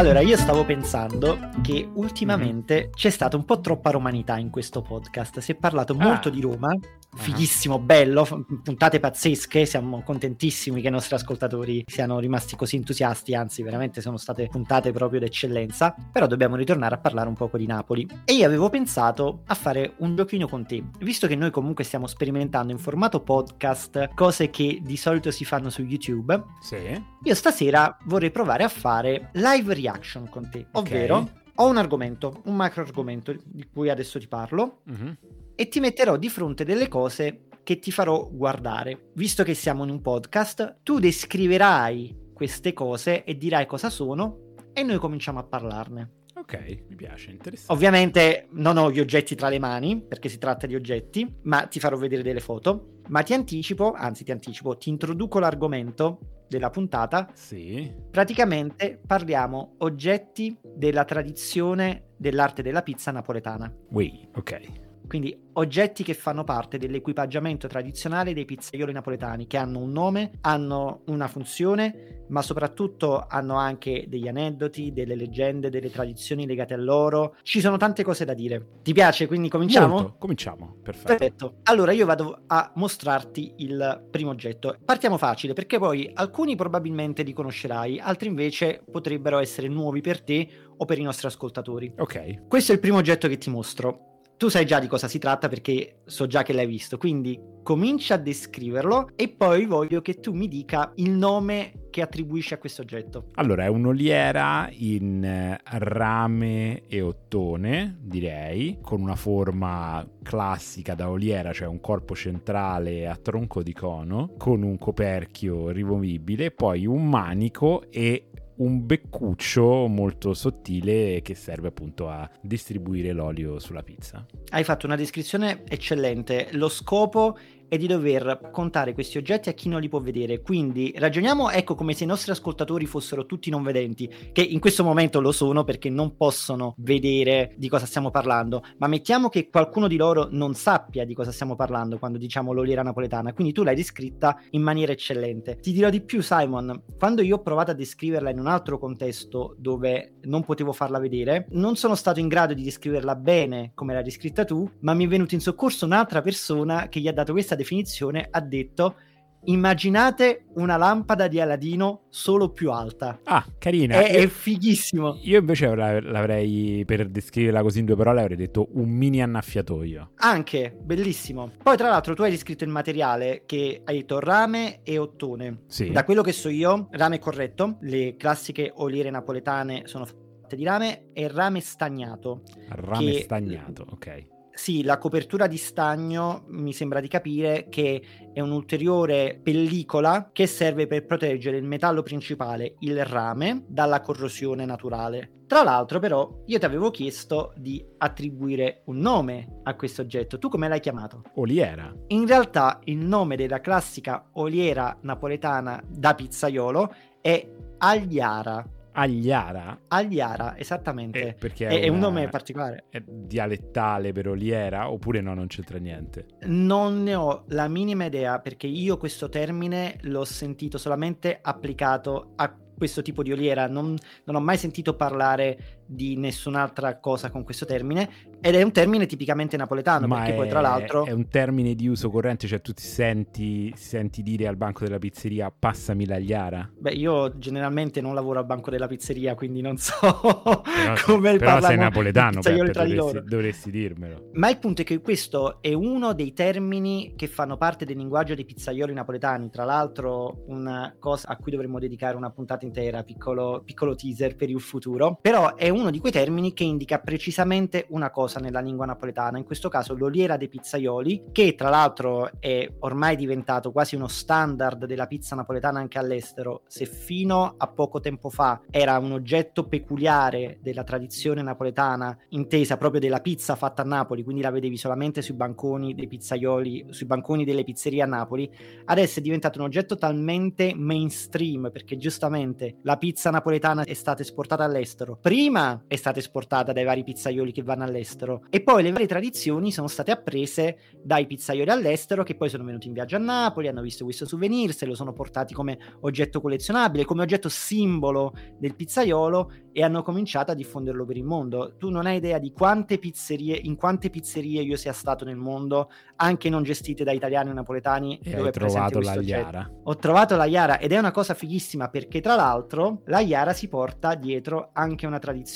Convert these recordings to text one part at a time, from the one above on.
Allora, io stavo pensando che ultimamente mm-hmm. c'è stata un po' troppa romanità in questo podcast. Si è parlato ah. molto di Roma, fighissimo, bello, puntate pazzesche, siamo contentissimi che i nostri ascoltatori siano rimasti così entusiasti, anzi veramente sono state puntate proprio d'eccellenza, però dobbiamo ritornare a parlare un poco di Napoli. E io avevo pensato a fare un giochino con te, visto che noi comunque stiamo sperimentando in formato podcast cose che di solito si fanno su YouTube. Sì. Io stasera vorrei provare a fare live reaction con te, ovvero okay. ho un argomento, un macro argomento di cui adesso ti parlo. Uh-huh e ti metterò di fronte delle cose che ti farò guardare. Visto che siamo in un podcast, tu descriverai queste cose e dirai cosa sono e noi cominciamo a parlarne. Ok, mi piace, interessante. Ovviamente non ho gli oggetti tra le mani, perché si tratta di oggetti, ma ti farò vedere delle foto. Ma ti anticipo, anzi ti anticipo, ti introduco l'argomento della puntata. Sì. Praticamente parliamo oggetti della tradizione dell'arte della pizza napoletana. Oui, ok. Quindi oggetti che fanno parte dell'equipaggiamento tradizionale dei pizzaioli napoletani, che hanno un nome, hanno una funzione, ma soprattutto hanno anche degli aneddoti, delle leggende, delle tradizioni legate a loro. Ci sono tante cose da dire. Ti piace? Quindi cominciamo? Molto. Cominciamo, perfetto. Perfetto. Allora io vado a mostrarti il primo oggetto. Partiamo facile, perché poi alcuni probabilmente li conoscerai, altri invece potrebbero essere nuovi per te o per i nostri ascoltatori. Ok. Questo è il primo oggetto che ti mostro tu sai già di cosa si tratta perché so già che l'hai visto, quindi comincia a descriverlo e poi voglio che tu mi dica il nome che attribuisci a questo oggetto. Allora, è un'oliera in eh, rame e ottone, direi, con una forma classica da oliera, cioè un corpo centrale a tronco di cono, con un coperchio rimovibile, poi un manico e un beccuccio molto sottile che serve appunto a distribuire l'olio sulla pizza. Hai fatto una descrizione eccellente. Lo scopo è di dover contare questi oggetti a chi non li può vedere. Quindi ragioniamo, ecco, come se i nostri ascoltatori fossero tutti non vedenti, che in questo momento lo sono perché non possono vedere di cosa stiamo parlando, ma mettiamo che qualcuno di loro non sappia di cosa stiamo parlando quando diciamo l'oliera napoletana, quindi tu l'hai descritta in maniera eccellente. Ti dirò di più, Simon, quando io ho provato a descriverla in un altro contesto dove non potevo farla vedere, non sono stato in grado di descriverla bene come l'hai descritta tu, ma mi è venuto in soccorso un'altra persona che gli ha dato questa definizione ha detto immaginate una lampada di Aladino solo più alta. Ah, carina. È, è fighissimo. Io invece l'avrei, per descriverla così in due parole, avrei detto un mini annaffiatoio. Anche, bellissimo. Poi tra l'altro tu hai descritto il materiale che hai detto rame e ottone. Sì. Da quello che so io, rame è corretto, le classiche oliere napoletane sono fatte di rame e rame stagnato. Rame che... stagnato, ok sì, la copertura di stagno mi sembra di capire che è un'ulteriore pellicola che serve per proteggere il metallo principale, il rame, dalla corrosione naturale. Tra l'altro, però, io ti avevo chiesto di attribuire un nome a questo oggetto. Tu come l'hai chiamato? Oliera. In realtà, il nome della classica oliera napoletana da pizzaiolo è Agliara Agliara? Agliara, esattamente. Eh, perché è, è, una, un nome particolare. È dialettale per oliera oppure no, non c'entra niente? Non ne ho la minima idea perché io questo termine l'ho sentito solamente applicato a questo tipo di oliera, non, non ho mai sentito parlare di nessun'altra cosa con questo termine ed è un termine tipicamente napoletano Ma perché è, poi tra l'altro è un termine di uso corrente cioè tu ti senti, senti dire al banco della pizzeria passami l'agliara beh io generalmente non lavoro al banco della pizzeria quindi non so però, come però sei napoletano Peppe, dovresti, dovresti, dirmelo. Ma il punto è che questo è uno dei termini che fanno parte del linguaggio dei pizzaioli napoletani. Tra l'altro una cosa a cui dovremmo dedicare una puntata intera piccolo, piccolo teaser per il futuro. Però è un uno di quei termini che indica precisamente una cosa nella lingua napoletana, in questo caso l'oliera dei pizzaioli, che tra l'altro è ormai diventato quasi uno standard della pizza napoletana anche all'estero, se fino a poco tempo fa era un oggetto peculiare della tradizione napoletana, intesa proprio della pizza fatta a Napoli, quindi la vedevi solamente sui banconi dei pizzaioli, sui banconi delle pizzerie a Napoli, adesso è diventato un oggetto talmente mainstream perché giustamente la pizza napoletana è stata esportata all'estero. Prima È stata esportata dai vari pizzaioli che vanno all'estero e poi le varie tradizioni sono state apprese dai pizzaioli all'estero che poi sono venuti in viaggio a Napoli, hanno visto questo souvenir, se lo sono portati come oggetto collezionabile, come oggetto simbolo del pizzaiolo e hanno cominciato a diffonderlo per il mondo. Tu non hai idea di quante pizzerie, in quante pizzerie io sia stato nel mondo, anche non gestite da italiani o napoletani, E dove presente trovato la oggetto. Iara. Ho trovato la Iara ed è una cosa fighissima perché tra l'altro la Iara si porta dietro anche una tradizione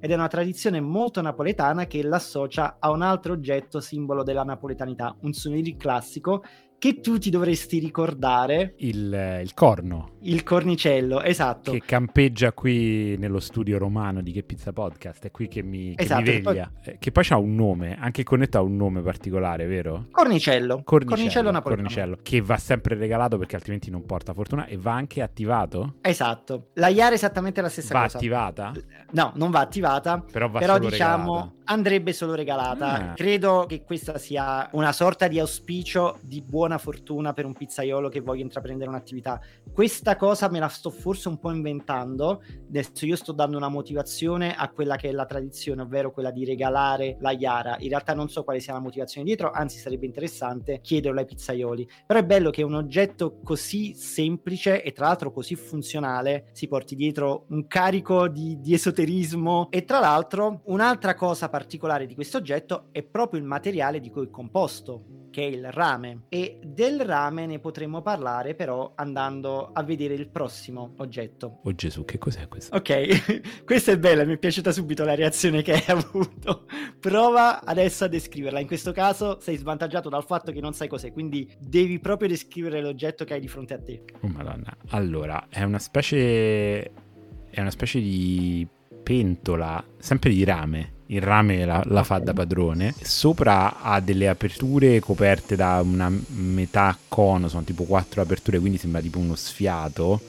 ed è una tradizione molto napoletana che l'associa a un altro oggetto simbolo della napoletanità, un souvenir classico che tu ti dovresti ricordare, Il, il corno il cornicello, esatto. che campeggia qui nello studio romano di Che Pizza Podcast, è qui che mi, che Esatto, mi che poi- veglia. Eh, Che poi ha un nome, anche il cornetto ha un nome particolare, vero? Cornicello, cornicello, napoletano. cornicello, che va sempre regalato perché altrimenti non porta fortuna e va anche attivato? Esatto. La Iara è esattamente la stessa Va cosa. attivata? No, non va attivata, Però va però diciamo regalata. Andrebbe solo regalata. Ah. Credo che questa sia una sorta di auspicio di buona fortuna per un pizzaiolo che voglia intraprendere un'attività. Questa cosa me la sto forse un po' inventando. Adesso io sto dando una motivazione a quella che è la tradizione, ovvero quella di regalare la Iara. In realtà non so quale sia la motivazione dietro, anzi sarebbe interessante chiederlo ai pizzaioli. Però è bello che un oggetto così semplice e tra l'altro così funzionale si porti dietro un carico di, di esoterismo e tra l'altro un'altra cosa particolare di questo oggetto è proprio il materiale di cui è composto che è il rame e del rame ne potremo parlare però andando a vedere il prossimo oggetto Oh Gesù, che cos'è questo? Ok, questa è bella, mi è piaciuta subito la reazione che hai avuto. Prova adesso a descriverla. In questo caso sei svantaggiato dal fatto che non sai cos'è, quindi devi proprio descrivere l'oggetto che hai di fronte a te. Oh madonna. Allora, è una specie è una specie di pentola, sempre di rame. Il rame la, la fa da padrone. Sopra ha delle aperture coperte da una metà cono, sono tipo quattro aperture, quindi sembra tipo uno sfiato.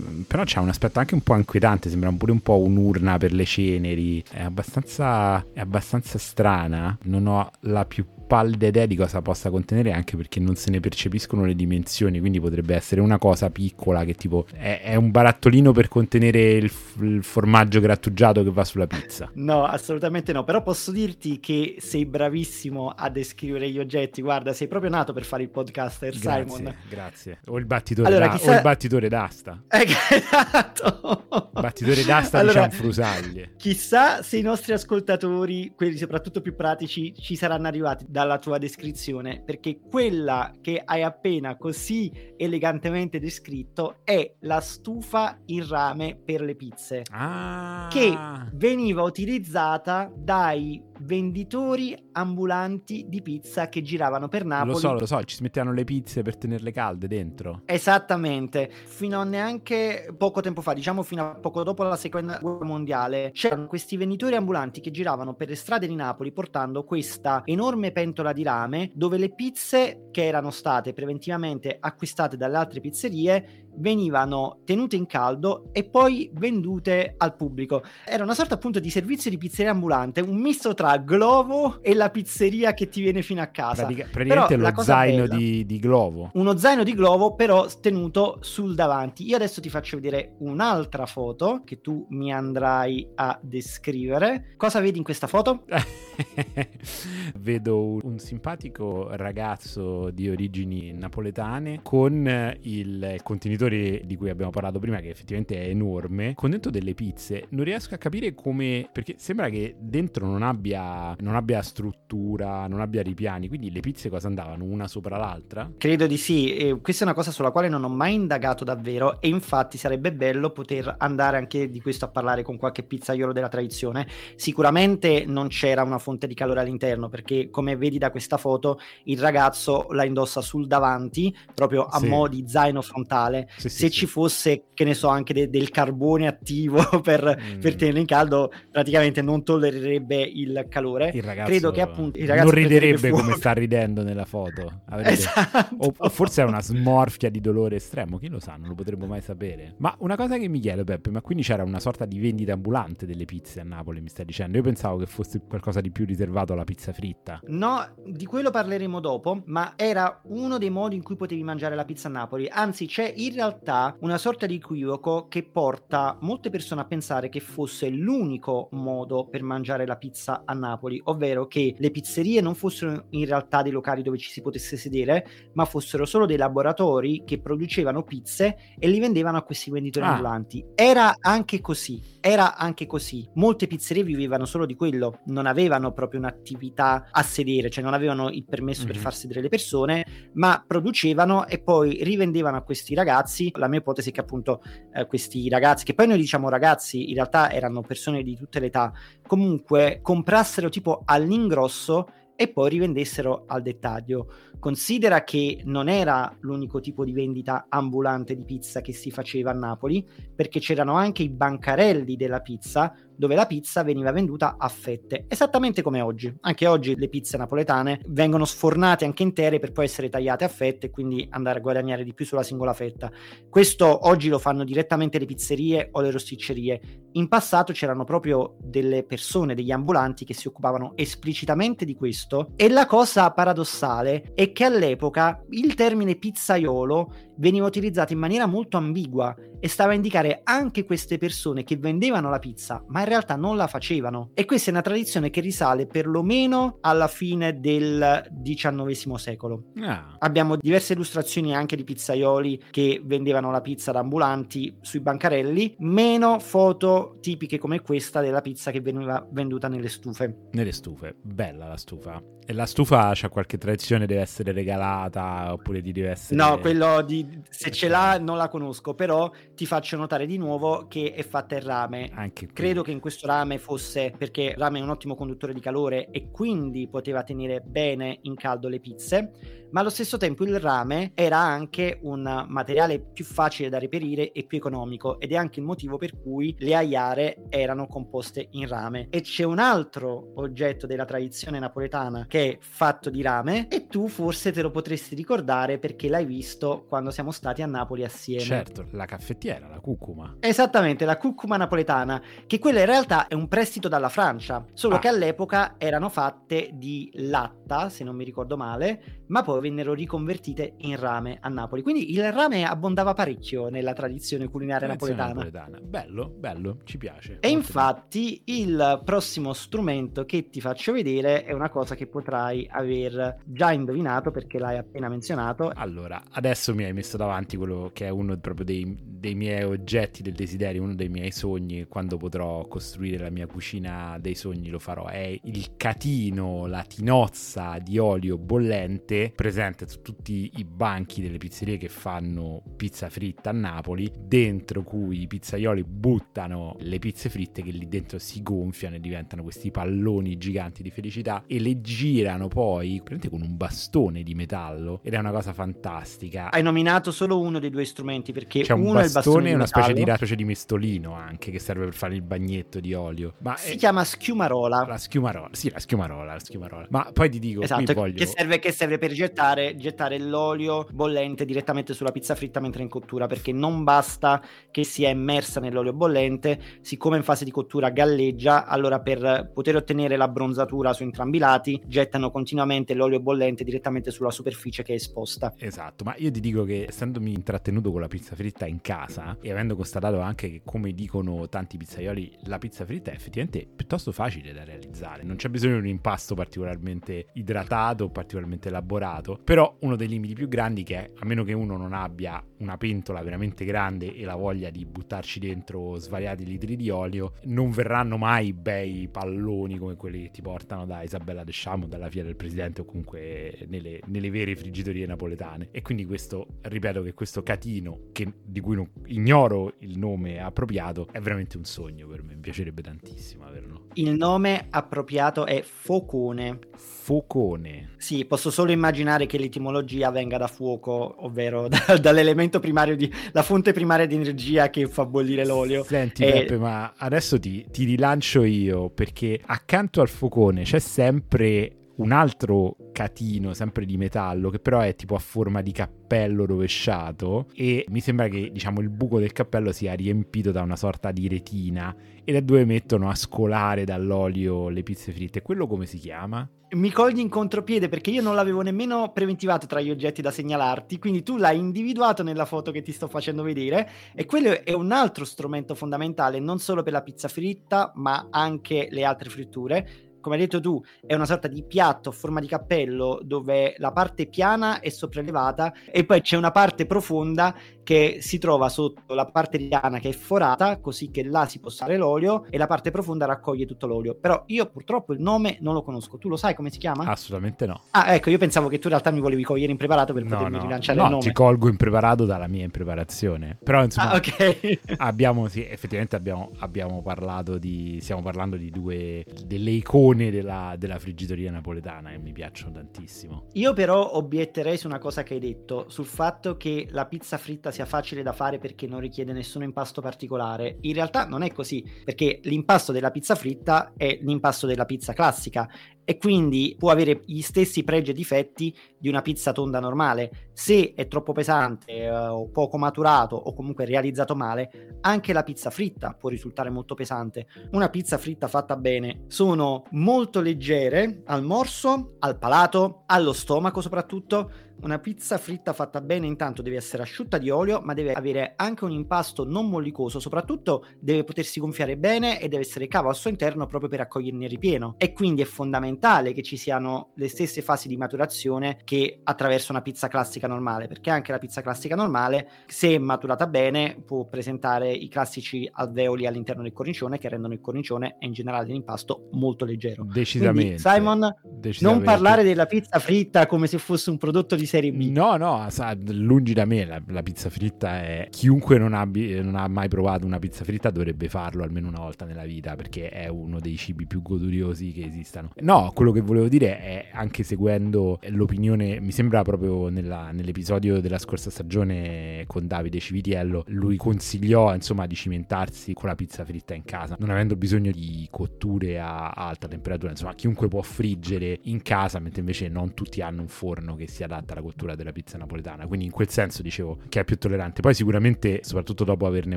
Mm, Però c'ha un aspetto anche un po' inquietante, sembra pure un po' un'urna per le ceneri. È abbastanza, è abbastanza strana. Non ho la più pallida idea di cosa possa contenere, anche perché non se ne percepiscono le dimensioni. Quindi potrebbe essere una cosa piccola che tipo è, è un barattolino per contenere il, il formaggio grattugiato che va sulla pizza. No, assolutamente no, però posso dirti che sei bravissimo a descrivere gli oggetti. Guarda, sei proprio nato per fare il podcaster, Grazie, Simon. grazie. O il battitore, Allora, da- chissà- o il battitore d'asta. Eh, esatto. Battitore d'asta Allora, di cianfrusaglie. Chissà se i nostri ascoltatori, quelli soprattutto più pratici, ci saranno arrivati dalla tua descrizione, perché quella che hai appena così elegantemente descritto è la stufa in rame per le pizze, Ah, che veniva utilizzata dai venditori ambulanti di pizza che giravano per Napoli lo so, lo so, ci si mettevano le pizze per tenerle calde dentro. Esattamente, fino a neanche poco tempo fa, diciamo fino a poco dopo la seconda guerra mondiale, c'erano questi venditori ambulanti che giravano per le strade di Napoli portando questa enorme pentola di rame dove le pizze che erano state preventivamente acquistate dalle altre pizzerie venivano tenute in caldo e poi vendute al pubblico. Era una sorta appunto di servizio di pizzeria ambulante, un misto tra Glovo e la pizzeria che ti viene fino a casa. Pratica- praticamente Però lo zaino bella- di, di Glovo. uno zaino di globo però tenuto sul davanti. Io adesso ti faccio vedere un'altra foto che tu mi andrai a descrivere. Cosa vedi in questa foto? Vedo un, un simpatico ragazzo di origini napoletane con il contenitore di cui abbiamo parlato prima, che effettivamente è enorme, con dentro delle pizze. Non riesco a capire come. perché sembra che dentro non abbia, non abbia struttura, non abbia ripiani. Quindi le pizze cosa andavano una sopra l'altra? Credo di sì, e questa è una cosa sulla quale non ho mai indagato davvero e infatti sarebbe bello poter andare anche di questo a parlare con qualche pizzaiolo della tradizione. Sicuramente non c'era una fonte di calore all'interno perché come vedi da questa foto il ragazzo la indossa sul davanti proprio a Sì. mo' di zaino frontale. Sì, Se sì. ci fosse, che ne so, anche de- del carbone attivo per, Mm. per tenerlo in caldo, praticamente non tollererebbe il il calore. Il ragazzo Credo che appunto il ragazzo non riderebbe come sta ridendo nella foto. Esatto. O, o forse è una smorfia di dolore estremo, chi lo sa, non lo potremmo mai sapere. Ma una cosa che mi chiedo, Peppe, ma quindi c'era una sorta di vendita ambulante delle pizze a Napoli, mi stai dicendo? Io pensavo che fosse qualcosa di più riservato alla pizza fritta. No, di quello parleremo dopo, ma era uno dei modi in cui potevi mangiare la pizza a Napoli. Anzi, c'è in realtà una sorta di equivoco che porta molte persone a pensare che fosse l'unico modo per mangiare la pizza a Napoli, ovvero che le pizzerie non fossero in realtà dei locali dove ci si potesse sedere, ma fossero solo dei laboratori che producevano pizze e li vendevano a questi venditori Ah. ambulanti. Era anche così, era anche così. Molte pizzerie vivevano solo di quello, non avevano proprio un'attività a sedere, cioè non avevano il permesso per Mhm. far sedere le persone, ma producevano e poi rivendevano a questi ragazzi. La mia ipotesi è che appunto eh, questi ragazzi, che poi noi diciamo ragazzi, in realtà erano persone di tutte le età, comunque comprassero tipo all'ingrosso e poi rivendessero al dettaglio. Considera che non era l'unico tipo di vendita ambulante di pizza che si faceva a Napoli, perché c'erano anche i bancarelli della pizza, dove la pizza veniva venduta a fette, esattamente come oggi. Anche oggi le pizze napoletane vengono sfornate anche intere per poi essere tagliate a fette e quindi andare a guadagnare di più sulla singola fetta. Questo oggi lo fanno direttamente le pizzerie o le rosticcerie. In passato c'erano proprio delle persone, degli ambulanti che si occupavano esplicitamente di questo e la cosa paradossale è che all'epoca il termine pizzaiolo veniva utilizzato in maniera molto ambigua e stava a indicare anche queste persone che vendevano la pizza, ma in realtà non la facevano. E questa è una tradizione che risale perlomeno alla fine del XIX secolo. Ah, Abbiamo diverse illustrazioni anche di pizzaioli che vendevano la pizza ad ambulanti sui bancarelli, meno foto tipiche come questa della pizza che veniva venduta nelle stufe. nelle stufe. Bella la stufa. E la stufa c'ha qualche tradizione, deve essere regalata oppure ti deve essere... No, quello di se ce l'ha non la conosco, però ti faccio notare di nuovo che è fatta in rame. Anche qui. Credo che in questo rame fosse perché rame è un ottimo conduttore di calore e quindi poteva tenere bene in caldo le pizze, ma allo stesso tempo il rame era anche un materiale più facile da reperire e più economico ed è anche il motivo per cui le aiare erano composte in rame. E c'è un altro oggetto della tradizione napoletana che è fatto di rame e tu forse te lo potresti ricordare perché l'hai visto quando siamo stati a Napoli assieme. Certo, la caffettiera, la cucuma. Esattamente, la cucuma napoletana, che quella in realtà è un prestito dalla Francia, solo Ah. che all'epoca erano fatte di latta, se non mi ricordo male, ma poi vennero riconvertite in rame a Napoli. Quindi il rame abbondava parecchio nella tradizione culinaria Tradizione napoletana. napoletana. Bello, bello, ci piace. E infatti il prossimo strumento che ti faccio vedere è una cosa che potrai aver già indovinato perché l'hai appena menzionato. Allora, adesso mi hai messo davanti quello che è uno proprio dei, dei miei oggetti del desiderio, uno dei miei sogni. Quando potrò costruire la mia cucina dei sogni lo farò. È il catino, la tinozza di olio bollente presente su tutti i banchi delle pizzerie che fanno pizza fritta a Napoli, dentro cui i pizzaioli buttano le pizze fritte che lì dentro si gonfiano e diventano questi palloni giganti di felicità e le girano poi praticamente con un bastone di metallo ed è una cosa fantastica. Hai nominato solo uno dei due strumenti perché C'è un uno è il bastone bastone e una specie di race di mestolino anche che serve per fare il bagnetto di olio. Ma Si è- chiama schiumarola. la schiumarola, sì, la schiumarola, la schiumarola. Ma poi ti dico, Esatto, voglio che, serve, che serve per gettare, gettare l'olio bollente direttamente sulla pizza fritta mentre in cottura, perché non basta che sia immersa nell'olio bollente, siccome in fase di cottura galleggia, allora per poter ottenere la bronzatura su entrambi i lati, gettano continuamente l'olio bollente direttamente sulla superficie che è esposta. Esatto, ma io ti dico che essendomi intrattenuto con la pizza fritta in casa e avendo constatato anche che come dicono tanti pizzaioli la pizza fritta è effettivamente piuttosto facile da realizzare, non c'è bisogno di un impasto particolarmente idratato o particolarmente elaborato, però uno dei limiti più grandi che è, a meno che uno non abbia una pentola veramente grande e la voglia di buttarci dentro svariati litri di olio, non verranno mai bei palloni come quelli che ti portano da Isabella Deschamps, dalla Fiera del Presidente o comunque nelle, nelle vere frigitorie napoletane. E quindi questo, ripeto che questo catino, che, di cui non, ignoro il nome appropriato, è veramente un sogno per me. piacerebbe tantissimo averlo. Il nome appropriato è Focone. Focone. Sì, posso solo immaginare che l'etimologia venga da fuoco, ovvero da, dall'elemento primario di la fonte primaria di energia che fa bollire l'olio. Senti, e... Peppe, ma adesso ti, ti rilancio io perché accanto al focone c'è sempre un altro catino, sempre di metallo, che però è tipo a forma di cappello rovesciato e mi sembra che diciamo il buco del cappello sia riempito da una sorta di retina e da dove mettono a scolare dall'olio le pizze fritte. Quello come si chiama? Mi cogli in contropiede perché io non l'avevo nemmeno preventivato tra gli oggetti da segnalarti, quindi tu l'hai individuato nella foto che ti sto facendo vedere e quello è un altro strumento fondamentale non solo per la pizza fritta ma anche le altre fritture come hai detto tu, è una sorta di piatto a forma di cappello dove la parte piana è sopraelevata e poi c'è una parte profonda che si trova sotto la parte piana che è forata, così che là si possa fare l'olio e la parte profonda raccoglie tutto l'olio. Però io purtroppo il nome non lo conosco. Tu lo sai come si chiama? Assolutamente no. Ah, ecco, io pensavo che tu in realtà mi volevi cogliere impreparato per no, potermi no. rilanciare no, il nome. ti colgo impreparato dalla mia impreparazione. Però insomma, ah, okay. abbiamo, sì, effettivamente abbiamo, abbiamo parlato di, stiamo parlando di due, delle icone icone della, della friggitoria napoletana che mi piacciono tantissimo. Io però obietterei su una cosa che hai detto, sul fatto che la pizza fritta sia facile da fare perché non richiede nessun impasto particolare. In realtà non è così, perché l'impasto della pizza fritta è l'impasto della pizza classica e quindi può avere gli stessi pregi e difetti di una pizza tonda normale. Se è troppo pesante eh, o poco maturato o comunque realizzato male, anche la pizza fritta può risultare molto pesante. Una pizza fritta fatta bene sono molto leggere al morso, al palato, allo stomaco soprattutto una pizza fritta fatta bene intanto deve essere asciutta di olio, ma deve avere anche un impasto non mollicoso, soprattutto deve potersi gonfiare bene e deve essere cavo al suo interno proprio per accoglierne il ripieno. E quindi è fondamentale che ci siano le stesse fasi di maturazione che attraverso una pizza classica normale, perché anche la pizza classica normale, se maturata bene, può presentare i classici alveoli all'interno del cornicione che rendono il cornicione e in generale l'impasto molto leggero. Decisamente. Quindi, Simon, decisamente. non parlare della pizza fritta come se fosse un prodotto di serie B. No, no, sa, lungi da me la, la, pizza fritta è... Chiunque non, abbi, non, ha mai provato una pizza fritta dovrebbe farlo almeno una volta nella vita perché è uno dei cibi più goduriosi che esistano. No, quello che volevo dire è anche seguendo l'opinione, mi sembra proprio nella, nell'episodio della scorsa stagione con Davide Civitiello, lui consigliò insomma di cimentarsi con la pizza fritta in casa, non avendo bisogno di cotture a alta temperatura, insomma chiunque può friggere in casa, mentre invece non tutti hanno un forno che si adatta alla alla cultura della pizza napoletana, quindi in quel senso dicevo che è più tollerante. Poi sicuramente, soprattutto dopo averne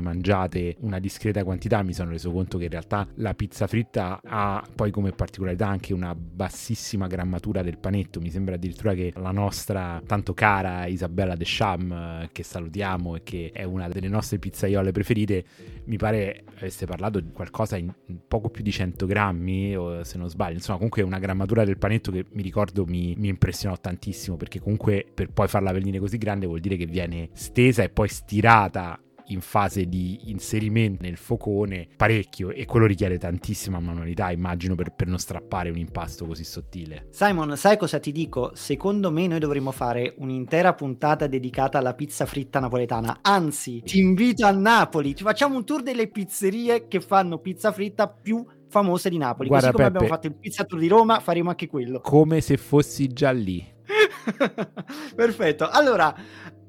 mangiate una discreta quantità, mi sono reso conto che in realtà la pizza fritta ha poi come particolarità anche una bassissima grammatura del panetto. Mi sembra addirittura che la nostra tanto cara Isabella De Cham, che salutiamo e che è una delle nostre pizzaiole preferite, mi pare avesse parlato di qualcosa in poco più di 100 grammi, se non sbaglio. Insomma, comunque una grammatura del panetto che mi ricordo mi, mi impressionò tantissimo perché comunque per poi farla venire così grande vuol dire che viene stesa e poi stirata in fase di inserimento nel focone parecchio e quello richiede tantissima manualità immagino per, per, non strappare un impasto così sottile. Simon sai cosa ti dico? secondo me noi dovremmo fare un'intera puntata dedicata alla pizza fritta napoletana. Anzi ti invito a Napoli ci facciamo un tour delle pizzerie che fanno pizza fritta più famose di Napoli. Guarda, così come Peppe, abbiamo fatto il pizza tour di Roma faremo anche quello. Come se fossi già lì Perfetto. Allora,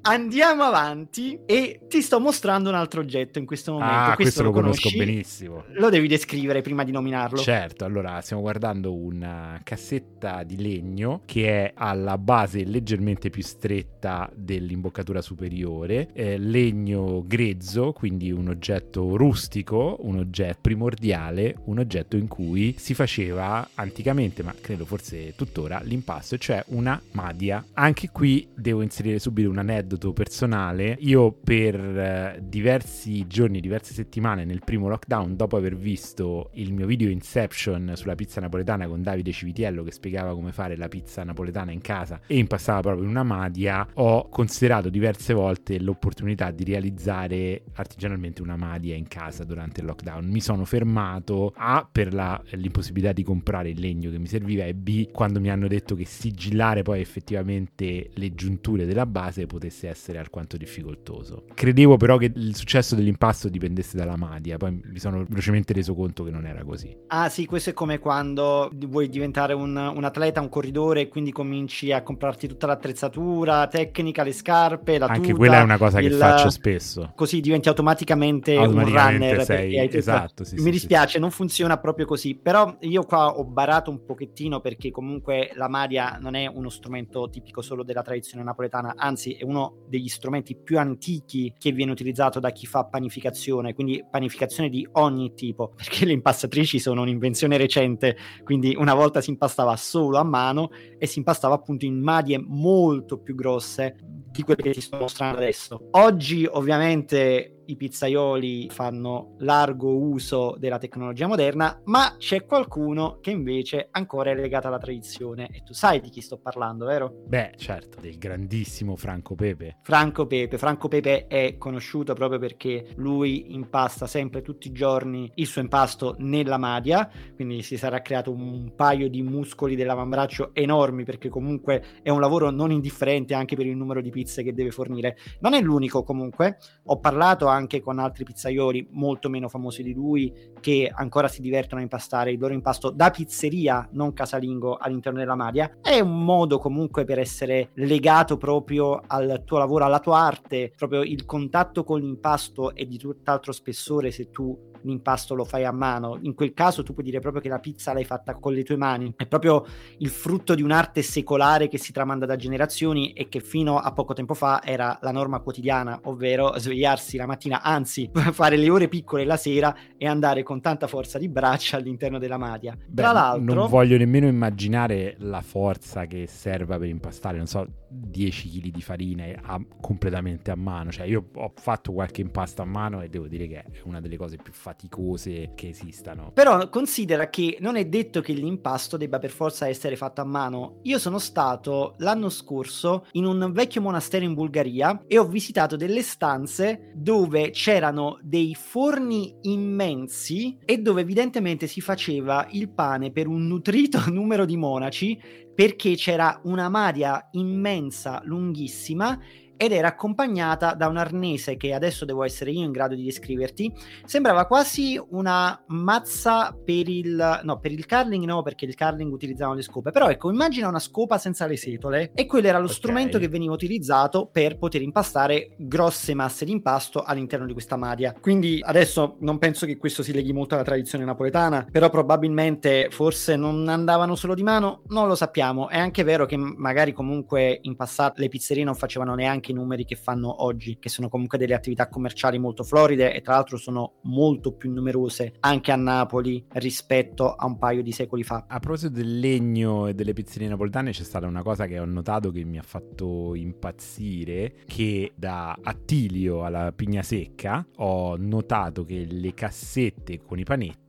Andiamo avanti e ti sto mostrando un altro oggetto in questo momento. Ah, questo, questo lo, lo conosco benissimo. Lo devi descrivere prima di nominarlo. Certo, allora stiamo guardando una cassetta di legno che è alla base leggermente più stretta dell'imboccatura superiore, eh, legno grezzo, quindi un oggetto rustico, un oggetto primordiale, un oggetto in cui si faceva anticamente, ma credo forse tuttora, l'impasto, cioè una madia. Anche qui devo inserire subito un aneddoto aneddoto personale, io per eh, diversi giorni, diverse settimane nel primo lockdown, dopo aver visto il mio video Inception sulla pizza napoletana con Davide Civitiello che spiegava come fare la pizza napoletana in casa e impastava proprio in una madia, ho considerato diverse volte l'opportunità di realizzare artigianalmente una madia in casa durante il lockdown. Mi sono fermato A per la, l'impossibilità di comprare il legno che mi serviva e B quando mi hanno detto che sigillare poi effettivamente le giunture della base potesse potesse essere alquanto difficoltoso. Credevo però che il successo dell'impasto dipendesse dalla Madia, poi mi sono velocemente reso conto che non era così. Ah sì, questo è come quando vuoi diventare un, un atleta, un corridore e quindi cominci a comprarti tutta l'attrezzatura tecnica, le scarpe, la Anche tuta, quella è una cosa il... che faccio spesso. Così diventi automaticamente, Automaticamente un runner. sei- esatto, sì, Mi sì, dispiace, sì. non funziona proprio così, però io qua ho barato un pochettino perché comunque la Madia non è uno strumento tipico solo della tradizione napoletana, anzi è uno degli strumenti più antichi che viene utilizzato da chi fa panificazione, quindi panificazione di ogni tipo, perché le impastatrici sono un'invenzione recente, quindi una volta si impastava solo a mano e si impastava appunto in madie molto più grosse di quelle che ti sto mostrando adesso. Oggi ovviamente i pizzaioli fanno largo uso della tecnologia moderna, ma c'è qualcuno che invece ancora è legato alla tradizione e tu sai di chi sto parlando, vero? Beh, certo, del grandissimo Franco Pepe. Franco Pepe. Franco Pepe è conosciuto proprio perché lui impasta sempre tutti i giorni il suo impasto nella madia, quindi si sarà creato un paio di muscoli dell'avambraccio enormi perché comunque è un lavoro non indifferente anche per il numero di pizze che deve fornire. Non è l'unico comunque, ho parlato anche con altri pizzaioli molto meno famosi di lui che ancora si divertono a impastare il loro impasto da pizzeria, non casalingo, all'interno della madia. È un modo comunque per essere legato proprio al tuo lavoro, alla tua arte, proprio il contatto con l'impasto è di tutt'altro spessore se tu l'impasto lo fai a mano. In quel caso tu puoi dire proprio che la pizza l'hai fatta con le tue mani. È proprio il frutto di un'arte secolare che si tramanda da generazioni e che fino a poco tempo fa era la norma quotidiana, ovvero svegliarsi la mattina, anzi fare le ore piccole la sera e andare con tanta forza di braccia all'interno della madia. Beh, Tra l'altro, non voglio nemmeno immaginare la forza che serva per impastare, non so, 10 kg di farina a- completamente a mano. Cioè, io ho fatto qualche impasto a mano e devo dire che è una delle cose più faticose che esistano. Però considera che non è detto che l'impasto debba per forza essere fatto a mano. Io sono stato l'anno scorso in un vecchio monastero in Bulgaria e ho visitato delle stanze dove c'erano dei forni immensi e dove evidentemente si faceva il pane per un nutrito numero di monaci perché c'era una madia immensa, lunghissima ed era accompagnata da un arnese che adesso devo essere io in grado di descriverti. Sembrava quasi una mazza per il no, per il curling no, perché il curling utilizzavano le scope, però ecco, immagina una scopa senza le setole e quello era lo Ok. strumento che veniva utilizzato per poter impastare grosse masse di impasto all'interno di questa madia. Quindi adesso non penso che questo si leghi molto alla tradizione napoletana, però probabilmente forse non andavano solo di mano, non lo sappiamo. È anche vero che magari comunque in passato le pizzerie non facevano neanche i numeri che fanno oggi, che sono comunque delle attività commerciali molto floride e tra l'altro sono molto più numerose anche a Napoli rispetto a un paio di secoli fa. A proposito del legno e delle pizzerie napoletane c'è stata una cosa che ho notato che mi ha fatto impazzire, che da Attilio alla Pigna Secca ho notato che le cassette con i panetti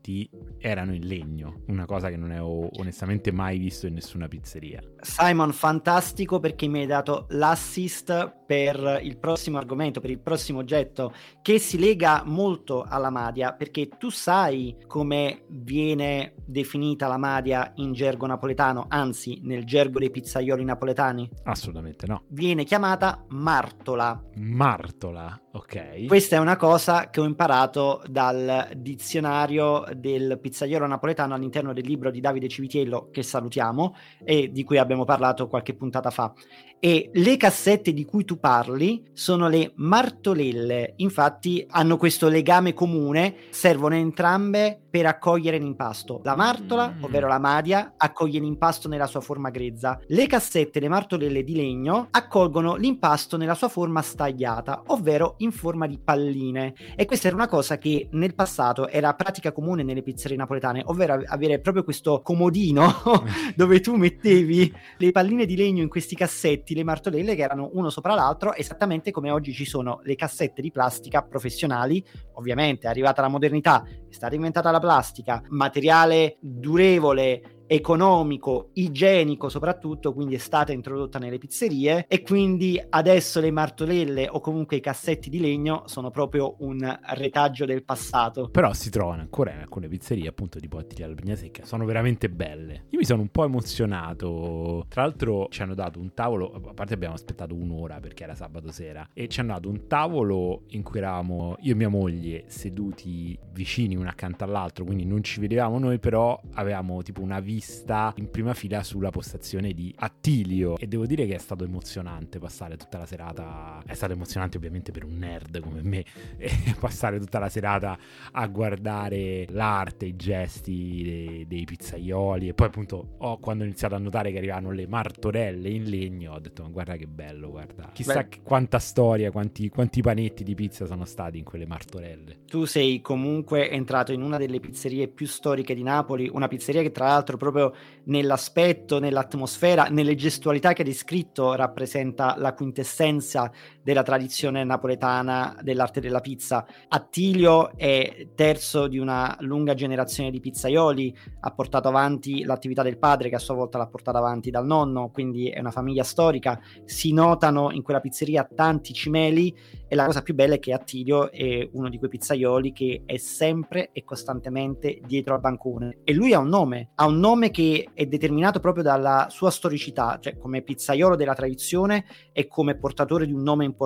erano in legno, una cosa che non ho onestamente mai visto in nessuna pizzeria. Simon, fantastico perché mi hai dato l'assist per il prossimo argomento, per il prossimo oggetto che si lega molto alla madia perché tu sai come viene definita la madia in gergo napoletano, anzi nel gergo dei pizzaioli napoletani, Assolutamente no. viene chiamata martola. Martola, ok. Questa è una cosa che ho imparato dal dizionario del pizzaiolo napoletano all'interno del libro di Davide Civitiello, che salutiamo e di cui abbiamo parlato qualche puntata fa. E le cassette di cui tu parli sono le martolelle, infatti hanno questo legame comune, servono entrambe per accogliere l'impasto. La martola, Mm. ovvero la madia, accoglie l'impasto nella sua forma grezza. Le cassette, le martolelle di legno, accolgono l'impasto nella sua forma stagliata, ovvero in forma di palline. E questa era una cosa che nel passato era pratica comune nelle pizzerie napoletane, ovvero av- avere proprio questo comodino dove tu mettevi le palline di legno in questi cassetti, le martolelle che erano uno sopra l'altro, esattamente come oggi ci sono le cassette di plastica professionali. Ovviamente è arrivata la modernità, è stata inventata la plastica, materiale durevole economico, igienico soprattutto, quindi è stata introdotta nelle pizzerie e quindi adesso le martolelle o comunque i cassetti di legno sono proprio un retaggio del passato. Però si trovano ancora in alcune pizzerie appunto tipo a Tiri alla Secca, sono veramente belle. Io mi sono un po' emozionato, tra l'altro ci hanno dato un tavolo, a parte abbiamo aspettato un'ora perché era sabato sera, e ci hanno dato un tavolo in cui eravamo io e mia moglie seduti vicini uno accanto all'altro, quindi non ci vedevamo noi, però avevamo tipo una vista in prima fila sulla postazione di Attilio e devo dire che è stato emozionante passare tutta la serata, è stato emozionante ovviamente per un nerd come me, passare tutta la serata a guardare l'arte, i gesti dei, dei pizzaioli e poi appunto oh, quando ho iniziato a notare che arrivavano le martorelle in legno ho detto ma guarda che bello, guarda, chissà Beh. quanta storia, quanti, quanti panetti di pizza sono stati in quelle martorelle. Tu sei comunque entrato in una delle pizzerie più storiche di Napoli, una pizzeria che tra l'altro proprio nell'aspetto, nell'atmosfera, nelle gestualità che hai descritto rappresenta la quintessenza della tradizione napoletana dell'arte della pizza. Attilio è terzo di una lunga generazione di pizzaioli, ha portato avanti l'attività del padre che a sua volta l'ha portata avanti dal nonno, quindi è una famiglia storica. Si notano in quella pizzeria tanti cimeli e la cosa più bella è che Attilio è uno di quei pizzaioli che è sempre e costantemente dietro al bancone. E lui ha un nome, ha un nome che è determinato proprio dalla sua storicità, cioè come pizzaiolo della tradizione e come portatore di un nome importante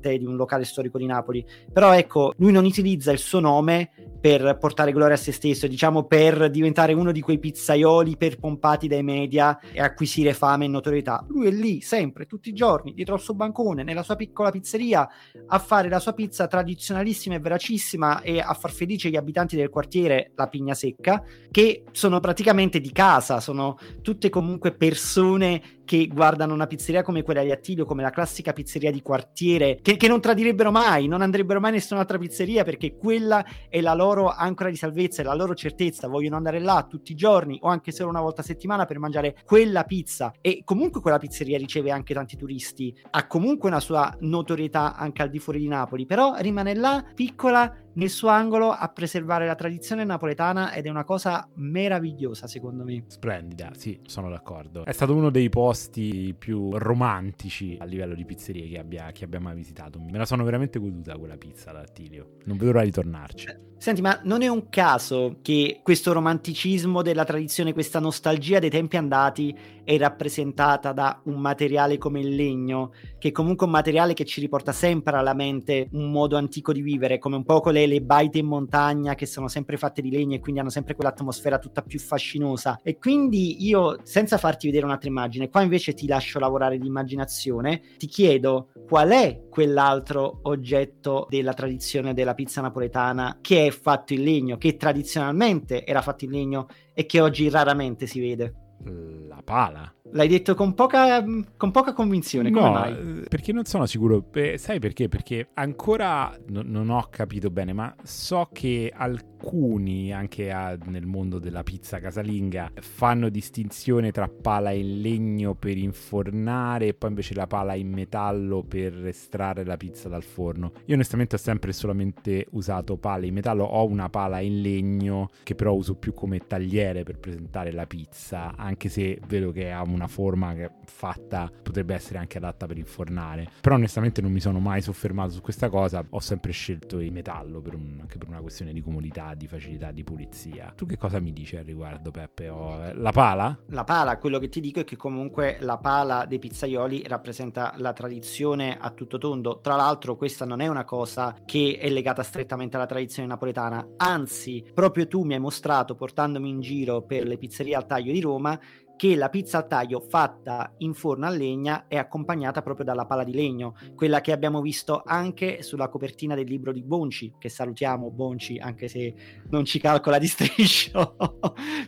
di un locale storico di Napoli. Però ecco, lui non utilizza il suo nome per portare gloria a se stesso, diciamo per diventare uno di quei pizzaioli perpompati dai media e acquisire fame e notorietà. Lui è lì sempre, tutti i giorni, dietro al suo bancone, nella sua piccola pizzeria, a fare la sua pizza tradizionalissima e veracissima e a far felice gli abitanti del quartiere, la Pigna Secca, che sono praticamente di casa, sono tutte comunque persone che guardano una pizzeria come quella di Attilio, come la classica pizzeria di quartiere, che, che non tradirebbero mai, non andrebbero mai in nessun'altra pizzeria perché quella è la loro ancora di salvezza, è la loro certezza, vogliono andare là tutti i giorni o anche solo una volta a settimana per mangiare quella pizza. E comunque quella pizzeria riceve anche tanti turisti, ha comunque una sua notorietà anche al di fuori di Napoli, però rimane là piccola nel suo angolo a preservare la tradizione napoletana ed è una cosa meravigliosa secondo me. Splendida, sì, sono d'accordo. È stato uno dei posti più romantici a livello di pizzerie che, abbia, che abbia mai visitato. Me la sono veramente goduta quella pizza da Attilio. Non vedo l'ora di tornarci. Eh, senti, ma non è un caso che questo romanticismo della tradizione, questa nostalgia dei tempi andati è rappresentata da un materiale come il legno, che è comunque un materiale che ci riporta sempre alla mente un modo antico di vivere, come un po' le, le baite in montagna che sono sempre fatte di legno e quindi hanno sempre quell'atmosfera tutta più fascinosa. E quindi io, senza farti vedere un'altra immagine, qua invece ti lascio lavorare l'immaginazione, ti chiedo qual è quell'altro oggetto della tradizione della pizza napoletana che è fatto in legno, che tradizionalmente era fatto in legno e che oggi raramente si vede. La pala. L'hai detto con poca, con poca convinzione, come no, mai? Eh, perché non sono sicuro. Eh, sai perché? Perché ancora no, non ho capito bene, ma so che alcuni, anche a, nel mondo della pizza casalinga, fanno distinzione tra pala in legno per infornare e poi invece la pala in metallo per estrarre la pizza dal forno. Io onestamente ho sempre solamente usato pale in metallo, ho una pala in legno che però uso più come tagliere per presentare la pizza, anche se vedo che ha un una forma che fatta potrebbe essere anche adatta per infornare. Però onestamente non mi sono mai soffermato su questa cosa, ho sempre scelto il metallo per un, anche per una questione di comodità, di facilità, di pulizia. Tu che cosa mi dici al riguardo Peppe? Oh, la pala? La pala, quello che ti dico è che comunque la pala dei pizzaioli rappresenta la tradizione a tutto tondo. Tra l'altro questa non è una cosa che è legata strettamente alla tradizione napoletana, anzi proprio tu mi hai mostrato portandomi in giro per le pizzerie al taglio di Roma che la pizza al taglio fatta in forno a legna è accompagnata proprio dalla pala di legno, quella che abbiamo visto anche sulla copertina del libro di Bonci, che salutiamo Bonci anche se non ci calcola di striscio,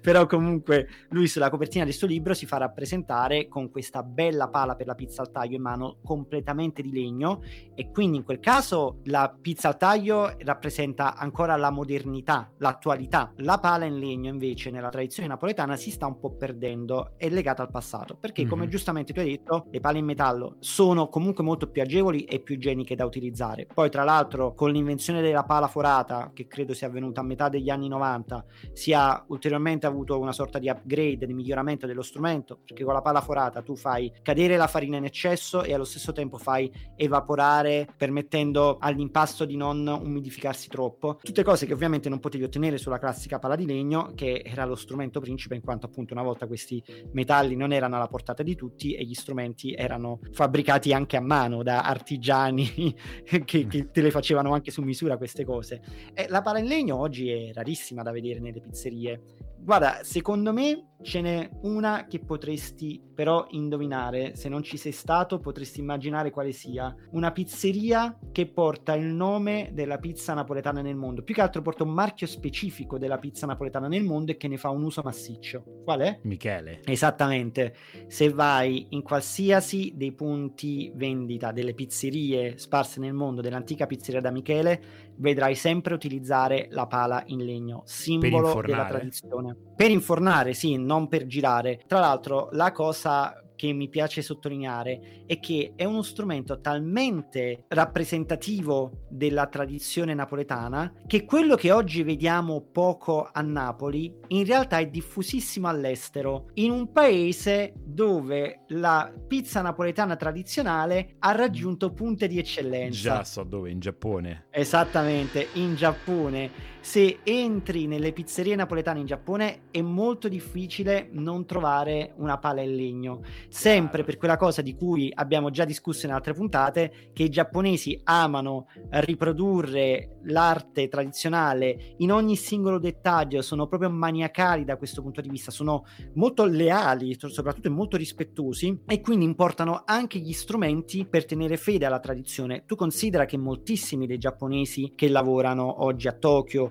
però comunque lui sulla copertina del suo libro si fa rappresentare con questa bella pala per la pizza al taglio in mano completamente di legno. E quindi in quel caso la pizza al taglio rappresenta ancora la modernità, l'attualità. La pala in legno invece nella tradizione napoletana si sta un po' perdendo è legata al passato, perché come mm-hmm. giustamente tu hai detto, le pale in metallo sono comunque molto più agevoli e più igieniche da utilizzare. Poi tra l'altro con l'invenzione della pala forata, che credo sia avvenuta a metà degli anni 90, si è ulteriormente avuto una sorta di upgrade, di miglioramento dello strumento, perché con la pala forata tu fai cadere la farina in eccesso e allo stesso tempo fai evaporare, permettendo all'impasto di non umidificarsi troppo. Tutte cose che ovviamente non potevi ottenere sulla classica pala di legno, che era lo strumento principe, in quanto appunto una volta questi metalli non erano alla portata di tutti e gli strumenti erano fabbricati anche a mano da artigiani che, che te le facevano anche su misura queste cose. E la pala in legno oggi è rarissima da vedere nelle pizzerie. Guarda, secondo me ce n'è una che potresti però indovinare, se non ci sei stato potresti immaginare quale sia, una pizzeria che porta il nome della pizza napoletana nel mondo, più che altro porta un marchio specifico della pizza napoletana nel mondo e che ne fa un uso massiccio. Qual è? Michele. Esattamente, se vai in qualsiasi dei punti vendita delle pizzerie sparse nel mondo dell'antica pizzeria da Michele, vedrai sempre utilizzare la pala in legno, simbolo della tradizione. Per infornare, sì, non per girare. Tra l'altro, la cosa che mi piace sottolineare è che è uno strumento talmente rappresentativo della tradizione napoletana che quello che oggi vediamo poco a Napoli in realtà è diffusissimo all'estero, in un paese dove la pizza napoletana tradizionale ha raggiunto punte di eccellenza. Già so dove, in Giappone. Esattamente, in Giappone se entri nelle pizzerie napoletane in Giappone è molto difficile non trovare una pala in legno. Sempre per quella cosa di cui abbiamo già discusso in altre puntate, che i giapponesi amano riprodurre l'arte tradizionale in ogni singolo dettaglio, sono proprio maniacali da questo punto di vista, sono molto leali, soprattutto molto rispettosi e quindi importano anche gli strumenti per tenere fede alla tradizione. Tu considera che moltissimi dei giapponesi che lavorano oggi a Tokyo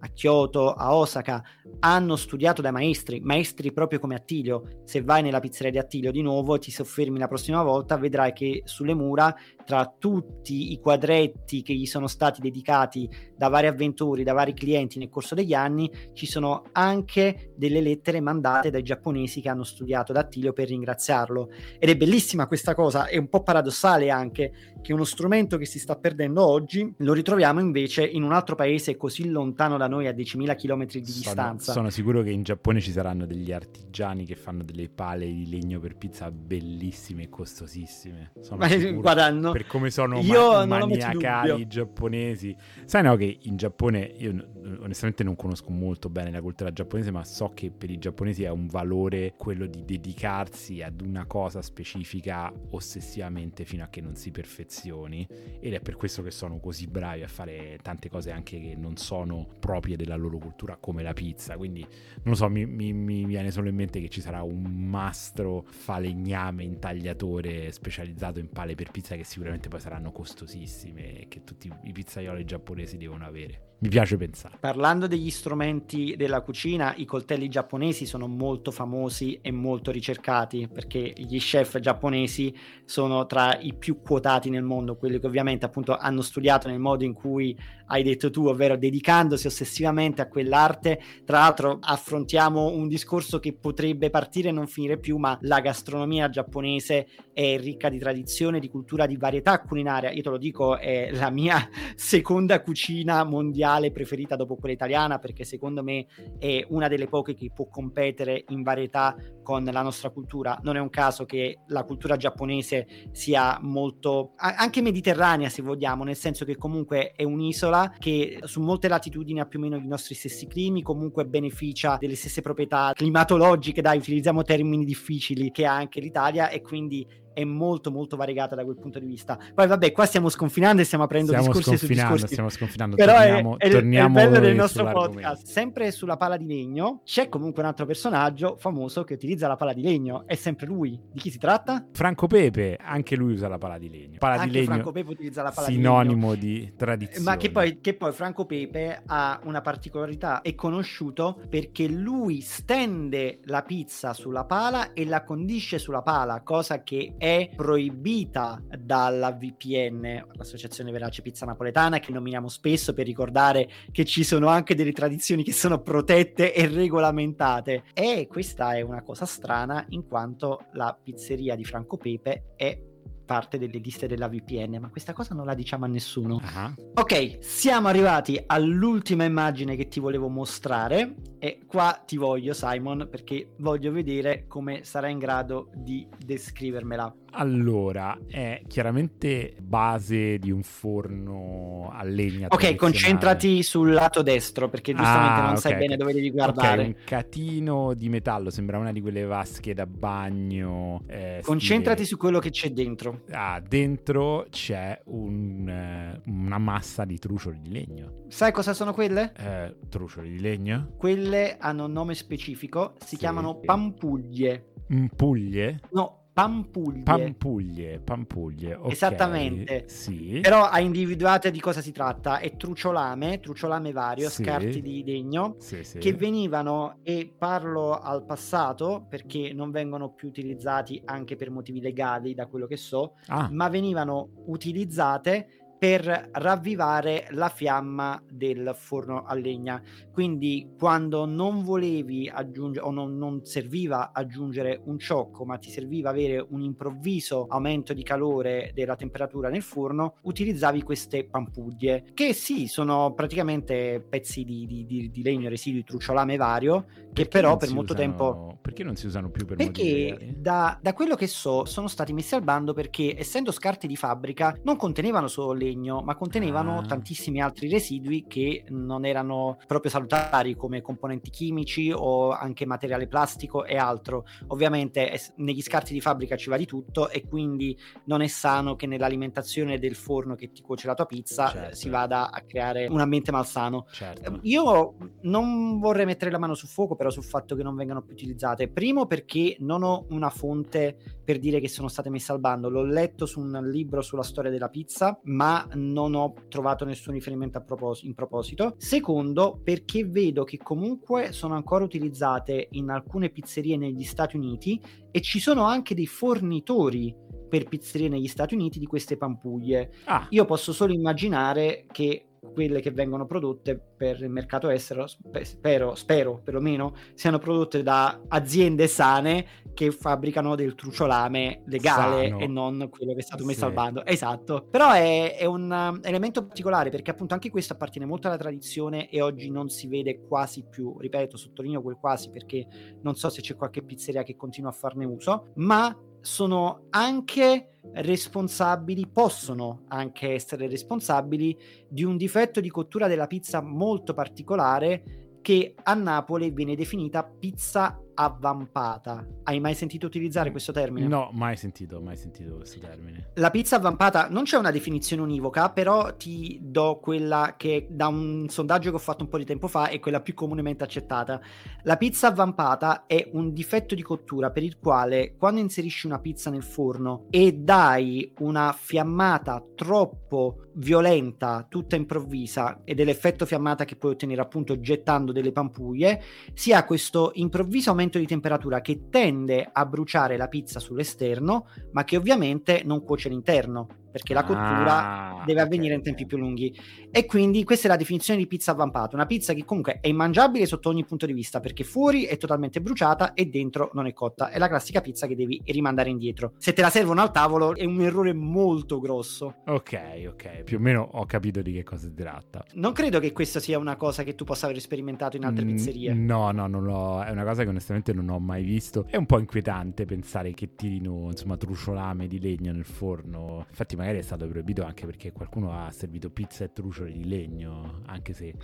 a Kyoto, a Osaka, hanno studiato dai maestri, maestri proprio come Attilio. Se vai nella pizzeria di Attilio di nuovo e ti soffermi la prossima volta, vedrai che sulle mura, tra tutti i quadretti che gli sono stati dedicati da vari avventori, da vari clienti nel corso degli anni, ci sono anche delle lettere mandate dai giapponesi che hanno studiato da Attilio per ringraziarlo. Ed è bellissima questa cosa, è un po' paradossale anche che uno strumento che si sta perdendo oggi lo ritroviamo invece in un altro paese così lontano da noi a 10.000 km di sono, distanza. Sono sicuro che in Giappone ci saranno degli artigiani che fanno delle pale di legno per pizza bellissime e costosissime. Sono Ma, guarda, no, per come sono ma- maniacali i giapponesi. Sai no che in Giappone io onestamente non conosco molto bene la cultura giapponese, ma so che per i giapponesi è un valore quello di dedicarsi ad una cosa specifica ossessivamente fino a che non si perfezioni ed è per questo che sono così bravi a fare tante cose anche che non sono proprie della loro cultura come la pizza. Quindi non so, mi, mi, mi viene solo in mente che ci sarà un mastro falegname intagliatore specializzato in pale per pizza che sicuramente poi saranno costosissime e che tutti i pizzaioli giapponesi devono avere. Mi piace pensare. Parlando degli strumenti della cucina, i coltelli giapponesi sono molto famosi e molto ricercati perché gli chef giapponesi sono tra i più quotati nel mondo, quelli che ovviamente appunto hanno studiato nel modo in cui hai detto tu, ovvero dedicandosi ossessivamente a quell'arte. Tra l'altro affrontiamo un discorso che potrebbe partire e non finire più, ma la gastronomia giapponese è ricca di tradizione, di cultura, di varietà culinaria. Io te lo dico, è la mia seconda cucina mondiale preferita dopo quella italiana perché secondo me è una delle poche che può competere in varietà con la nostra cultura. Non è un caso che la cultura giapponese sia molto anche mediterranea, se vogliamo, nel senso che comunque è un'isola che su molte latitudini ha più o meno i nostri stessi climi, comunque beneficia delle stesse proprietà climatologiche, dai, utilizziamo termini difficili che ha anche l'Italia e quindi è molto molto variegata da quel punto di vista. Poi vabbè, qua stiamo sconfinando e stiamo aprendo stiamo discorsi su discorsi. Stiamo sconfinando, Però torniamo, è, torniamo è il bello del nostro podcast. Sempre sulla pala di legno c'è comunque un altro personaggio famoso che utilizza la pala di legno, è sempre lui. Di chi si tratta? Franco Pepe, anche lui usa la pala di legno. Pala anche di legno Franco Pepe utilizza la pala sinonimo di legno. di tradizione. Ma che poi, che poi Franco Pepe ha una particolarità, è conosciuto perché lui stende la pizza sulla pala e la condisce sulla pala, cosa che è è proibita dalla VPN, l'Associazione Verace Pizza Napoletana, che nominiamo spesso per ricordare che ci sono anche delle tradizioni che sono protette e regolamentate. E questa è una cosa strana in quanto la pizzeria di Franco Pepe è parte delle liste della VPN, ma questa cosa non la diciamo a nessuno. Uh-huh. Ok, siamo arrivati all'ultima immagine che ti volevo mostrare e qua ti voglio Simon perché voglio vedere come sarai in grado di descrivermela. Allora, è chiaramente base di un forno a legna. Ok, concentrati sul lato destro perché giustamente ah, non okay, sai bene dove devi guardare. Ok, un catino di metallo, sembra una di quelle vasche da bagno. Eh, concentrati stile... su quello che c'è dentro. Ah, dentro c'è un, eh, una massa di trucioli di legno. Sai cosa sono quelle? Eh, trucioli di legno? Quelle hanno un nome specifico, si sì. chiamano pampuglie. Puglie? No, Pampuglie. Pampuglie, Pampuglie. Okay. Esattamente. Sì. Però ha individuato di cosa si tratta. È truciolame, truciolame vario, sì. scarti di legno, sì, sì. che venivano, e parlo al passato perché non vengono più utilizzati anche per motivi legali, da quello che so, ah. ma venivano utilizzate per ravvivare la fiamma del forno a legna. Quindi quando non volevi aggiungere o non, non, serviva aggiungere un ciocco, ma ti serviva avere un improvviso aumento di calore della temperatura nel forno, utilizzavi queste pampuglie, che sì, sono praticamente pezzi di, di, di, di legno, residui, truciolame vario, che perché però per molto usano... tempo... Perché non si usano più per Perché da, da quello che so sono stati messi al bando perché essendo scarti di fabbrica non contenevano solo legno, legno, ma contenevano ah. tantissimi altri residui che non erano proprio salutari come componenti chimici o anche materiale plastico e altro. Ovviamente es- negli scarti di fabbrica ci va di tutto e quindi non è sano che nell'alimentazione del forno che ti cuoce la tua pizza certo. si vada a creare un ambiente malsano. Certo. Ehm, io non vorrei mettere la mano sul fuoco però sul fatto che non vengano più utilizzate. Primo perché non ho una fonte per dire che sono state messe al bando, l'ho letto su un libro sulla storia della pizza, ma non ho trovato nessun riferimento propos- in proposito. Secondo, perché vedo che comunque sono ancora utilizzate in alcune pizzerie negli Stati Uniti e ci sono anche dei fornitori per pizzerie negli Stati Uniti di queste pampuglie. Ah. Io posso solo immaginare che quelle che vengono prodotte per il mercato estero, spero, spero perlomeno, siano prodotte da aziende sane che fabbricano del truciolame legale Sano. e non quello che è stato messo sì. al bando. Esatto. Però è, è, un um, elemento particolare perché appunto anche questo appartiene molto alla tradizione e oggi non si vede quasi più. Ripeto, sottolineo quel quasi perché non so se c'è qualche pizzeria che continua a farne uso, ma sono anche responsabili, possono anche essere responsabili di un difetto di cottura della pizza molto particolare che a Napoli viene definita pizza avvampata. Hai mai sentito utilizzare questo termine? No, mai sentito, mai sentito questo termine. La pizza avvampata non c'è una definizione univoca, però ti do quella che da un sondaggio che ho fatto un po' di tempo fa è quella più comunemente accettata. La pizza avvampata è un difetto di cottura per il quale quando inserisci una pizza nel forno e dai una fiammata troppo violenta, tutta improvvisa ed è l'effetto fiammata che puoi ottenere appunto gettando delle pampuglie, si ha questo improvviso aumento aumento di temperatura che tende a bruciare la pizza sull'esterno, ma che ovviamente non cuoce l'interno perché la cottura ah, deve avvenire okay, in tempi più lunghi. E quindi questa è la definizione di pizza avvampata, una pizza che comunque è immangiabile sotto ogni punto di vista, perché fuori è totalmente bruciata e dentro non è cotta. È la classica pizza che devi rimandare indietro. Se te la servono al tavolo è un errore molto grosso. Ok, ok, più o meno ho capito di che cosa si tratta. Non credo che questa sia una cosa che tu possa aver sperimentato in altre mm, pizzerie. No, no, non l'ho, è una cosa che onestamente non ho mai visto. È un po' inquietante pensare che tirino, insomma, truciolame di legno nel forno. Infatti magari è stato proibito anche perché qualcuno ha servito pizza e trucioli di legno, anche se,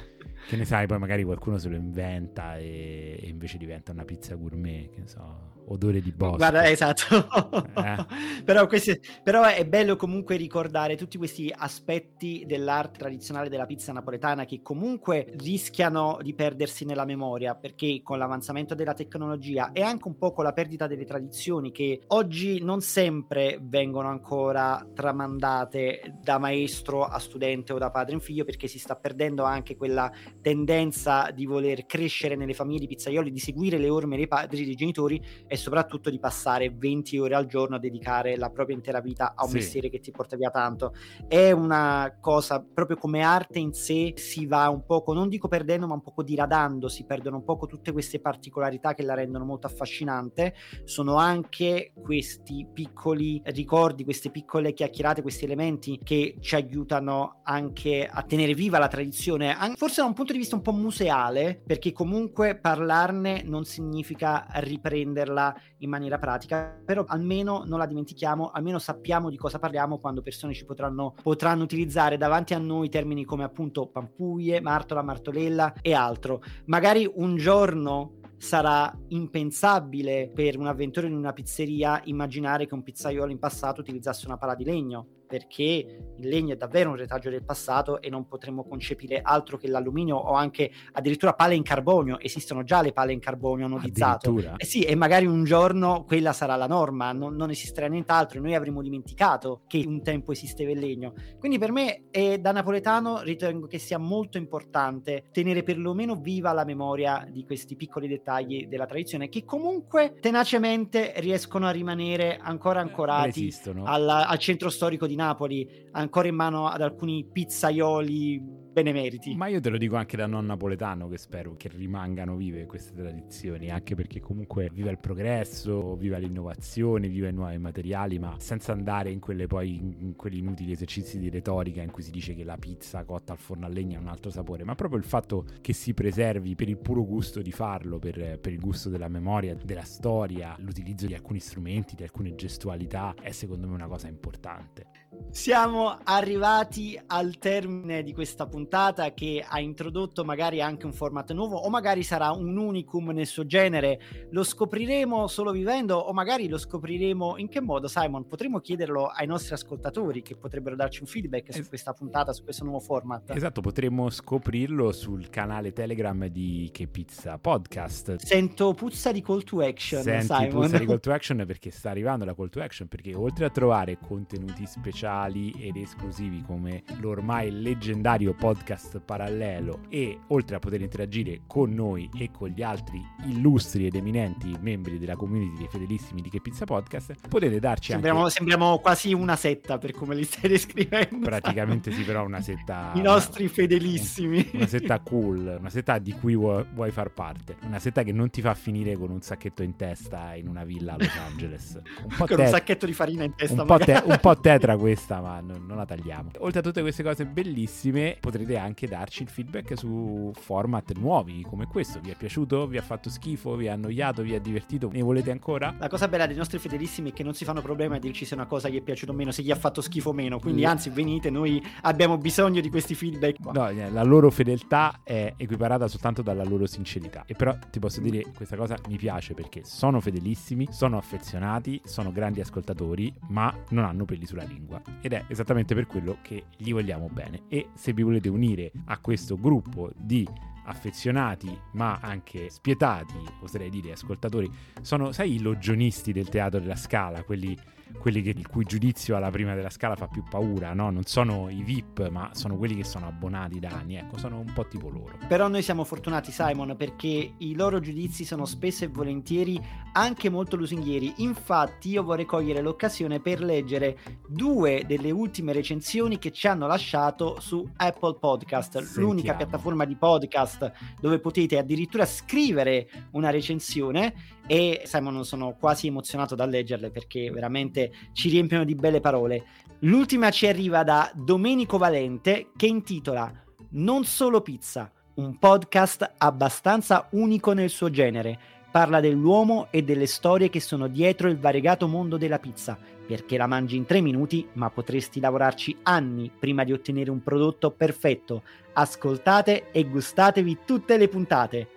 che ne sai, poi magari qualcuno se lo inventa e, e invece diventa una pizza gourmet, che ne so odore di bosco. Guarda, esatto. Eh. però, questi, però, è bello comunque ricordare tutti questi aspetti dell'arte tradizionale della pizza napoletana che comunque rischiano di perdersi nella memoria perché con l'avanzamento della tecnologia e anche un po' con la perdita delle tradizioni che oggi non sempre vengono ancora tramandate tramandate da maestro a studente o da padre in figlio perché si sta perdendo anche quella tendenza di voler crescere nelle famiglie di pizzaioli, di seguire le orme dei padri, dei genitori e soprattutto di passare 20 ore al giorno a dedicare la propria intera vita a un sì. mestiere che ti porta via tanto. È una cosa proprio come arte in sé si va un poco, non dico perdendo, ma un poco diradando, si perdono un poco tutte queste particolarità che la rendono molto affascinante. Sono anche questi piccoli ricordi, queste piccole chiacchierate, questi elementi che ci aiutano anche a tenere viva la tradizione, forse da un punto di vista un po' museale, perché comunque parlarne non significa riprenderla in maniera pratica, però almeno non la dimentichiamo, almeno sappiamo di cosa parliamo quando persone ci potranno, potranno utilizzare davanti a noi termini come appunto pampuglie, martola, martolella e altro. Magari un giorno sarà impensabile per un avventore in una pizzeria immaginare che un pizzaiolo in passato utilizzasse una pala di legno perché il legno è davvero un retaggio del passato e non potremmo concepire altro che l'alluminio o anche addirittura pale in carbonio. Esistono già le pale in carbonio anodizzato. Eh sì, e magari un giorno quella sarà la norma, non, non esisterà nient'altro e noi avremo dimenticato che un tempo esisteva il legno. Quindi per me, eh, da napoletano, ritengo che sia molto importante tenere perlomeno viva la memoria di questi piccoli dettagli della tradizione che comunque tenacemente riescono a rimanere ancora ancorati alla, al centro storico di Napoli Napoli ancora in mano ad alcuni pizzaioli benemeriti. Ma io te lo dico anche da non napoletano che spero che rimangano vive queste tradizioni, anche perché comunque viva il progresso, viva l'innovazione, viva i nuovi materiali, ma senza andare in poi in quegli inutili esercizi di retorica in cui si dice che la pizza cotta al forno a legna ha un altro sapore, ma proprio il fatto che si preservi per il puro gusto di farlo, per, per il gusto della memoria, della storia, l'utilizzo di alcuni strumenti, di alcune gestualità, è secondo me una cosa importante. Siamo arrivati al termine di questa puntata che ha introdotto magari anche un format nuovo o magari sarà un unicum nel suo genere. Lo scopriremo solo vivendo o magari lo scopriremo in che modo, Simon? Potremmo chiederlo ai nostri ascoltatori che potrebbero darci un feedback su questa puntata, su questo nuovo format. Esatto, potremmo scoprirlo sul canale Telegram di Che Pizza Podcast. Sento puzza di call to action, Senti Simon. puzza di call to action perché sta arrivando la call to action perché oltre a trovare contenuti speciali speciali ed esclusivi come l'ormai leggendario podcast parallelo e oltre a poter interagire con noi e con gli altri illustri ed eminenti membri della community dei fedelissimi di Che Pizza Podcast potete darci sembriamo, anche sembriamo quasi una setta per come li stai descrivendo. Praticamente sì però una setta i nostri fedelissimi. Una setta cool una setta di cui vuoi, vuoi far parte. Una setta che non ti fa finire con un sacchetto in testa in una villa a Los Angeles. Un po' con te- un sacchetto di farina in testa un po', te- un po' tetra questo questa, ma non, non, la tagliamo. Oltre a tutte queste cose bellissime, potrete anche darci il feedback su format nuovi come questo. Vi è piaciuto? Vi ha fatto schifo? Vi ha annoiato? Vi ha divertito? Ne volete ancora? La cosa bella dei nostri fedelissimi è che non si fanno problemi a dirci se una cosa gli è piaciuta o meno, se gli ha fatto schifo o meno. Quindi, mm. anzi, venite, noi abbiamo bisogno di questi feedback. No, eh, la loro fedeltà è equiparata soltanto dalla loro sincerità. E però ti posso dire, questa cosa mi piace perché sono fedelissimi, sono affezionati, sono grandi ascoltatori, ma non hanno peli sulla lingua ed è esattamente per quello che gli vogliamo bene. E se vi volete unire a questo gruppo di affezionati ma anche spietati, oserei dire ascoltatori, sono, sai, i logionisti del teatro della scala, quelli quelli che, il cui giudizio alla prima della scala fa più paura, no? Non sono i VIP, ma sono quelli che sono abbonati da anni, ecco, sono un po' tipo loro. Però noi siamo fortunati, Simon, perché i loro giudizi sono spesso e volentieri anche molto lusinghieri. Infatti, io vorrei cogliere l'occasione per leggere due delle ultime recensioni che ci hanno lasciato su Apple Podcast, Sentiamo. l'unica piattaforma di podcast dove potete addirittura scrivere una recensione e Simon sono quasi emozionato da leggerle perché veramente ci riempiono di belle parole. L'ultima ci arriva da Domenico Valente che intitola Non solo pizza, un podcast abbastanza unico nel suo genere. Parla dell'uomo e delle storie che sono dietro il variegato mondo della pizza, perché la mangi in tre minuti, ma potresti lavorarci anni prima di ottenere un prodotto perfetto. Ascoltate e gustatevi tutte le puntate.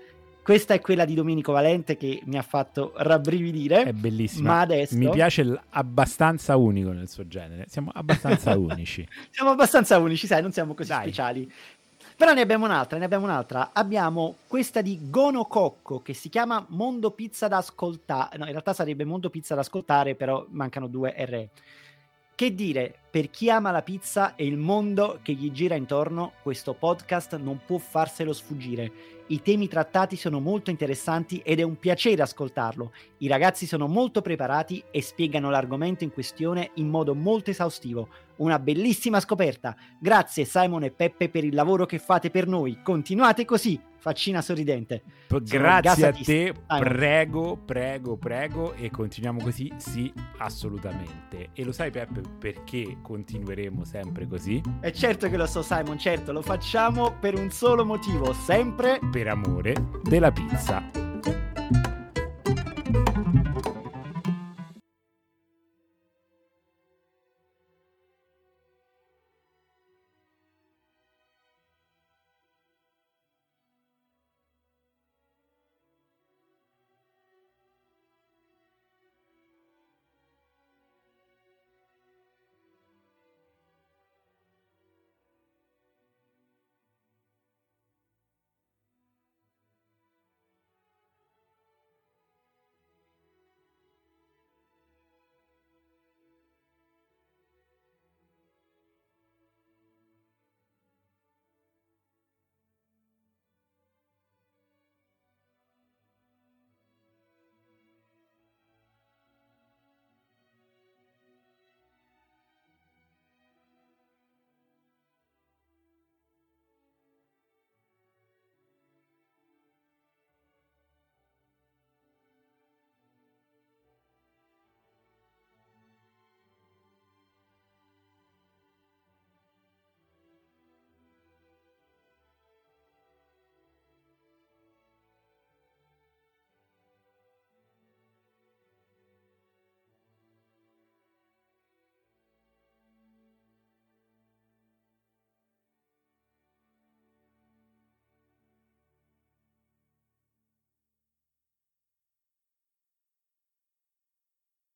Questa è quella di Domenico Valente che mi ha fatto rabbrividire. È bellissima. Ma adesso... Mi piace l- abbastanza unico nel suo genere. Siamo abbastanza unici. siamo abbastanza unici, sai, non siamo così Dai. speciali. Però ne abbiamo un'altra, ne abbiamo un'altra. Abbiamo questa di Gono Cocco che si chiama Mondo Pizza da ascoltare. No, in realtà sarebbe Mondo Pizza da ascoltare, però mancano due R. Che dire, per chi ama la pizza e il mondo che gli gira intorno, questo podcast non può farselo sfuggire. I temi trattati sono molto interessanti ed è un piacere ascoltarlo. I ragazzi sono molto preparati e spiegano l'argomento in questione in modo molto esaustivo. Una bellissima scoperta. Grazie Simon e Peppe per il lavoro che fate per noi. Continuate così faccina sorridente. P- grazie a te, prego, prego, prego e continuiamo così, sì, assolutamente. E lo sai Peppe perché continueremo sempre così? È certo che lo so Simon, certo, lo facciamo per un solo motivo, sempre per amore della pizza.